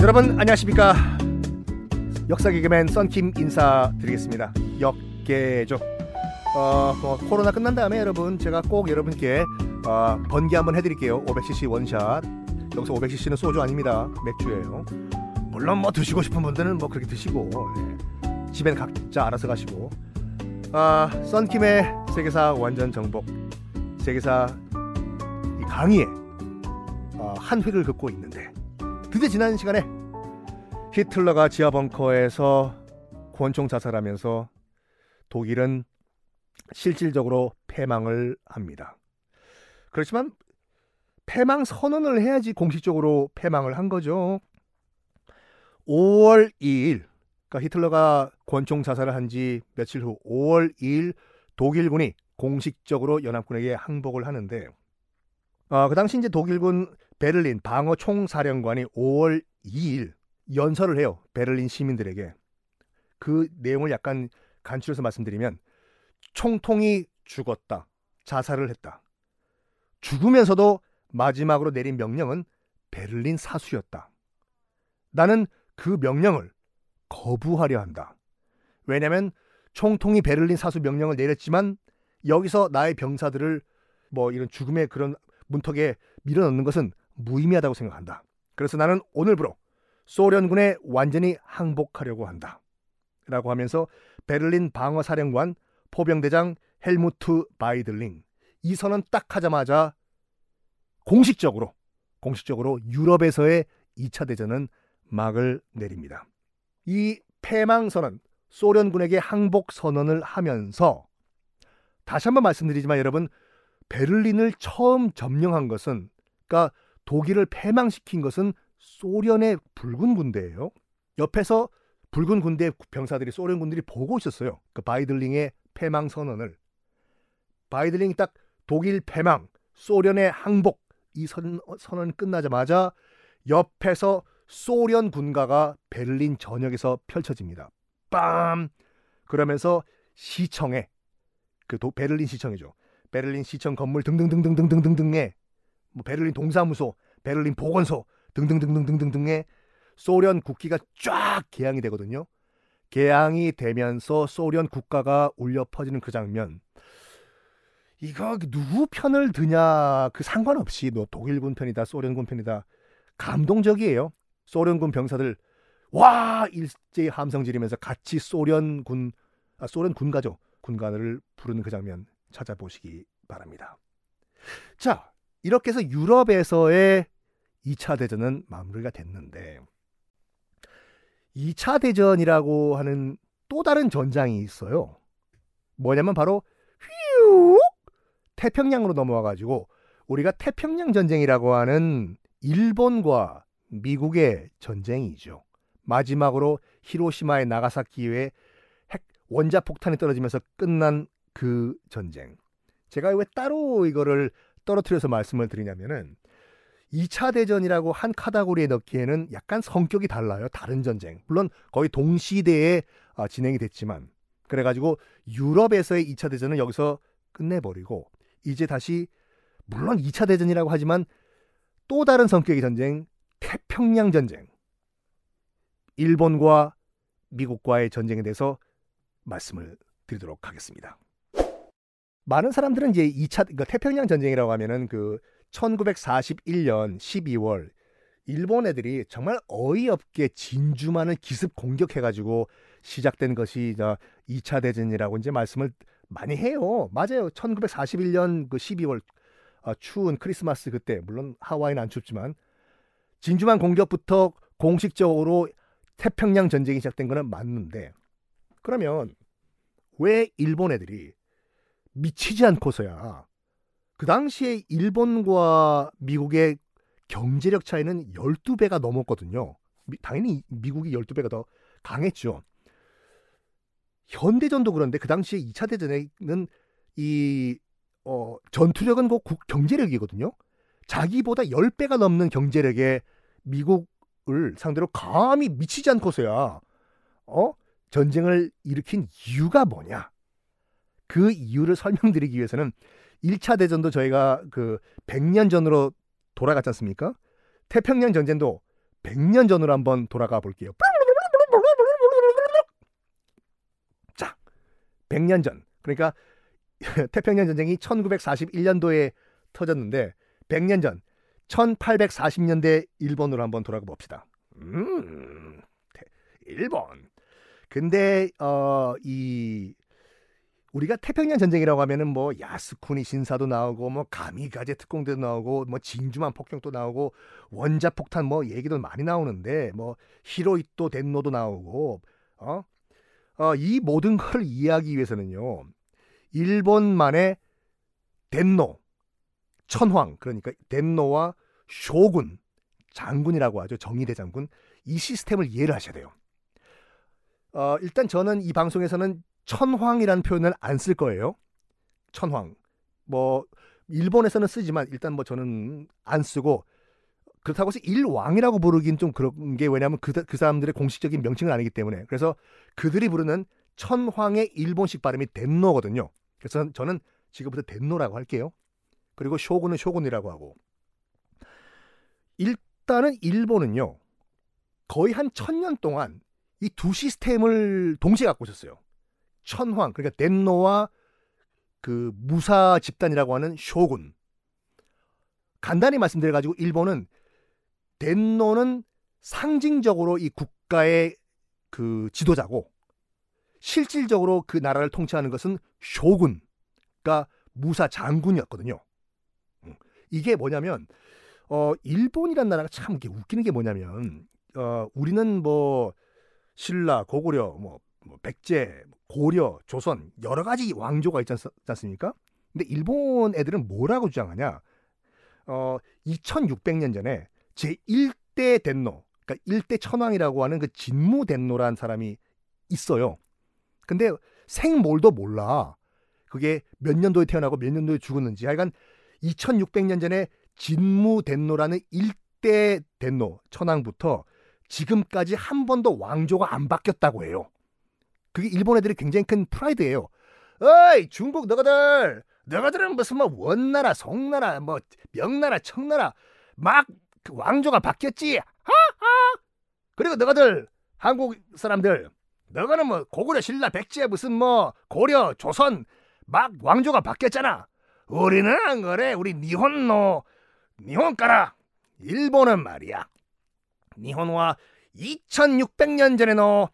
여러분 안녕하십니까? 역사 개그맨 썬킴 인사드리겠습니다. 역계죠. 어, 뭐, 코로나 끝난 다음에 여러분 제가 꼭 여러분께 어, 번개 한번 해드릴게요. 500cc 원샷. 여기서 500cc는 소주 아닙니다. 맥주예요. 물론 뭐 드시고 싶은 분들은 뭐 그렇게 드시고 네. 집엔 각자 알아서 가시고. 아 썬킴의 세계사 완전 정복. 세계사 이 강의에 어, 한 획을 긋고 있는데 드디어 지난 시간에 히틀러가 지하 벙커에서 권총 자살하면서 독일은 실질적으로 패망을 합니다. 그렇지만 패망 선언을 해야지 공식적으로 패망을 한 거죠. 5월 2일, 그러니까 히틀러가 권총 자살을 한 지 며칠 후 5월 2일 독일군이 공식적으로 연합군에게 항복을 하는데 어, 그 당시 이제 독일군 베를린 방어 총사령관이 5월 2일 연설을 해요. 베를린 시민들에게. 그 내용을 약간 간추려서 말씀드리면 총통이 죽었다. 자살을 했다. 죽으면서도 마지막으로 내린 명령은 베를린 사수였다. 나는 그 명령을 거부하려 한다. 왜냐하면 총통이 베를린 사수 명령을 내렸지만 여기서 나의 병사들을 뭐 이런 죽음의 그런 문턱에 밀어넣는 것은 무의미하다고 생각한다. 그래서 나는 오늘부로 소련군에 완전히 항복하려고 한다. 라고 하면서 베를린 방어사령관 포병대장 헬무트 바이들링 이 선언 딱 하자마자 공식적으로 공식적으로 유럽에서의 2차 대전은 막을 내립니다. 이 패망 선언 소련군에게 항복 선언을 하면서 다시 한번 말씀드리지만 여러분 베를린을 처음 점령한 것은 그러니까 독일을 패망시킨 것은 소련의 붉은 군대예요. 옆에서 붉은 군대 병사들이 소련 군들이 보고 있었어요. 그 바이들링의 패망 선언을 바이들링이 딱 독일 패망, 소련의 항복 이 선, 선언 끝나자마자 옆에서 소련 군가가 베를린 전역에서 펼쳐집니다. 빰! 그러면서 시청에 그 도, 베를린 시청이죠. 베를린 시청 건물 등등등등등등등등에 뭐 베를린 동사무소, 베를린 보건소 등등등등등등등의 소련 국기가 쫙 게양이 되거든요. 개항이 되면서 소련 국가가 울려 퍼지는 그 장면. 이거 누구 편을 드냐 그 상관없이 너 독일군 편이다 소련군 편이다 감동적이에요. 소련군 병사들 와 일제히 함성 지르면서 같이 소련군 아, 소련 군가죠 군가를 부르는 그 장면 찾아보시기 바랍니다. 자 이렇게 해서 유럽에서의 2차 대전은 마무리가 됐는데 2차 대전이라고 하는 또 다른 전장이 있어요. 뭐냐면 바로 휘욱 태평양으로 넘어와 가지고 우리가 태평양 전쟁이라고 하는 일본과 미국의 전쟁이죠. 마지막으로 히로시마의 나가사키에 핵 원자 폭탄이 떨어지면서 끝난 그 전쟁. 제가 왜 따로 이거를 떨어뜨려서 말씀을 드리냐면은 2차 대전이라고 한 카다고리에 넣기에는 약간 성격이 달라요. 다른 전쟁. 물론 거의 동시대에 아, 진행이 됐지만 그래가지고 유럽에서의 2차 대전은 여기서 끝내버리고 이제 다시 물론 2차 대전이라고 하지만 또 다른 성격의 전쟁 태평양 전쟁 일본과 미국과의 전쟁에 대해서 말씀을 드리도록 하겠습니다. 많은 사람들은 이제 2차 그러니까 태평양 전쟁이라고 하면은 그 1941년 12월 일본 애들이 정말 어이없게 진주만을 기습 공격해가지고 시작된 것이 2차 대전이라고 이제 말씀을 많이 해요. 맞아요. 1941년 그 12월 아, 추운 크리스마스 그때 물론 하와이는 안 춥지만 진주만 공격부터 공식적으로 태평양 전쟁이 시작된 거는 맞는데 그러면 왜 일본 애들이 미치지 않고서야 그 당시에 일본과 미국의 경제력 차이는 12배가 넘었거든요. 당연히 미국이 12배가 더 강했죠. 현대전도 그런데 그 당시에 2차 대전에는 이 어, 전투력은 그 경제력이거든요. 자기보다 10배가 넘는 경제력의 미국을 상대로 감히 미치지 않고서야 어? 전쟁을 일으킨 이유가 뭐냐? 그 이유를 설명드리기 위해서는 1차 대전도 저희가 그 100년 전으로 돌아갔지 않습니까? 태평양 전쟁도 100년 전으로 한번 돌아가 볼게요. 자, 100년 전. 그러니까 태평양 전쟁이 1941년도에 터졌는데 100년 전 1840년대 일본으로 한번 돌아가 봅시다. 음, 일본. 근데 어 이 우리가 태평양 전쟁이라고 하면은 뭐 야스쿠니 신사도 나오고 뭐 가미가제 특공대도 나오고 뭐 진주만 폭격도 나오고 원자 폭탄 뭐 얘기도 많이 나오는데 뭐 히로이토 덴노도 나오고 어? 어, 이 모든 걸 이해하기 위해서는요. 일본만의 덴노 천황 그러니까 덴노와 쇼군 장군이라고 하죠. 정의대 장군 이 시스템을 이해를 하셔야 돼요. 어, 일단 저는 이 방송에서는 천황이라는 표현을 안 쓸 거예요. 천황. 뭐 일본에서는 쓰지만 일단 뭐 저는 안 쓰고 그렇다고 해서 일왕이라고 부르긴 좀 그런 게 왜냐하면 그, 그 사람들의 공식적인 명칭은 아니기 때문에 그래서 그들이 부르는 천황의 일본식 발음이 덴노거든요. 그래서 저는 지금부터 덴노라고 할게요. 그리고 쇼군은 쇼군이라고 하고 일단은 일본은요 거의 한 천 년 동안 이 두 시스템을 동시에 갖고 있었어요. 천황 그러니까 덴노와 그 무사 집단이라고 하는 쇼군. 간단히 말씀드려 가지고 일본은 덴노는 상징적으로 이 국가의 그 지도자고 실질적으로 그 나라를 통치하는 것은 쇼군, 그러니까 무사 장군이었거든요. 음, 이게 뭐냐면 어 일본이란 나라가 참 웃기는 게 뭐냐면 어 우리는 뭐 신라, 고구려, 뭐, 뭐 백제, 고려, 조선 여러 가지 왕조가 있지, 않, 습니까 근데 일본 애들은 뭐라고 주장하냐? 어, 2600년 전에 제 1대 덴노, 그러니까 1대 천황이라고 하는 그 진무 덴노라는 사람이 있어요. 근데 생몰도 몰라. 그게 몇 년도에 태어나고 몇 년도에 죽었는지. 하여간 2600년 전에 진무 덴노라는 1대 덴노 천황부터 지금까지 한 번도 왕조가 안 바뀌었다고 해요. 그게 일본 애들이 굉장히 큰 프라이드예요. 어이 중국 너희들 너희들은 무슨 뭐 원나라 송나라 뭐 명나라 청나라 막 그 왕조가 바뀌었지? 하하. 그리고 너희들 한국 사람들 너희는 뭐 고구려 신라 백제 무슨 뭐 고려 조선 막 왕조가 바뀌었잖아. 우리는 안 그래. 우리 니혼노 니혼가라. 일본은 말이야. 니혼와 2600년 전에노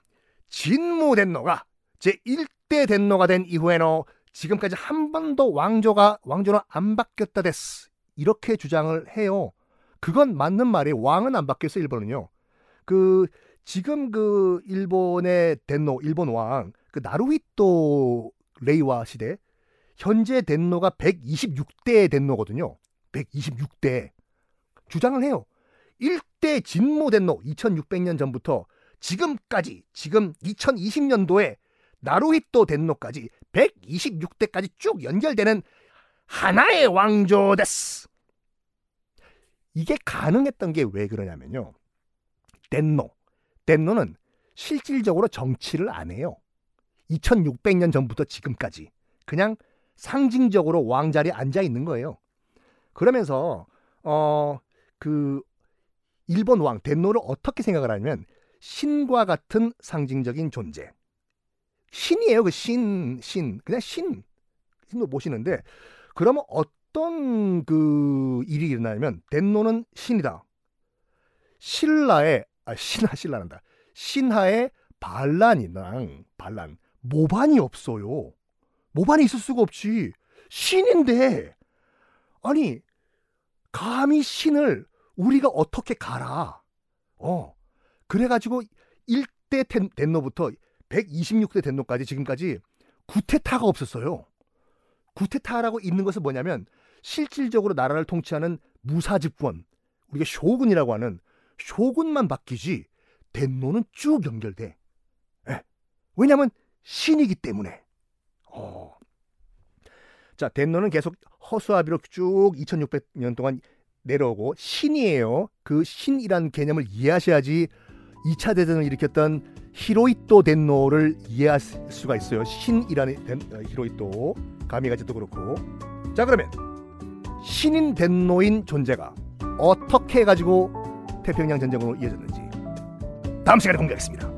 진무 덴노가 제1대 덴노가 된 이후에는 지금까지 한 번도 왕조가 왕조는 안 바뀌었다 됐스 이렇게 주장을 해요. 그건 맞는 말이에요. 왕은 안 바뀌었어 일본은요. 그 지금 그 일본의 덴노 일본 왕 그 나루히토 레이와 시대 현재 덴노가 126대 덴노거든요. 126대 주장을 해요. 1대 진모 덴노 2600년 전부터 지금까지 지금 2020년도에 나루히토 덴노까지 126대까지 쭉 연결되는 하나의 왕조 데스. 이게 가능했던 게 왜 그러냐면요. 덴노. 덴노는 실질적으로 정치를 안 해요. 2600년 전부터 지금까지 그냥 상징적으로 왕자리에 앉아 있는 거예요. 그러면서 어 그 일본 왕 덴노를 어떻게 생각을 하냐면 신과 같은 상징적인 존재. 신이에요. 그 신, 신. 그냥 신. 신도 모시는데 그러면 어떤 그 일이 일어나냐면 덴노는 신이다. 신라의 아 신하 신라란다. 신하의 반란이랑 반란 모반이 없어요. 모반이 있을 수가 없지. 신인데 아니 감히 신을 우리가 어떻게 가라. 어. 그래가지고 1대 덴노부터 126대 덴노까지 지금까지 구테타가 없었어요. 구테타라고 있는 것은 뭐냐면 실질적으로 나라를 통치하는 무사집권, 우리가 쇼군이라고 하는 쇼군만 바뀌지 덴노는 쭉 연결돼. 예. 왜냐하면 신이기 때문에. 어. 자, 덴노는 계속 허수아비로 쭉 2600년 동안 내려오고 신이에요. 그 신이란 개념을 이해하셔야지 2차 대전을 일으켰던 히로이토 덴노를 이해할 수가 있어요. 신이라는 덴, 어, 히로이토 가미가지도 그렇고 자 그러면 신인 덴노인 존재가 어떻게 해가지고 태평양 전쟁으로 이어졌는지 다음 시간에 공개하겠습니다.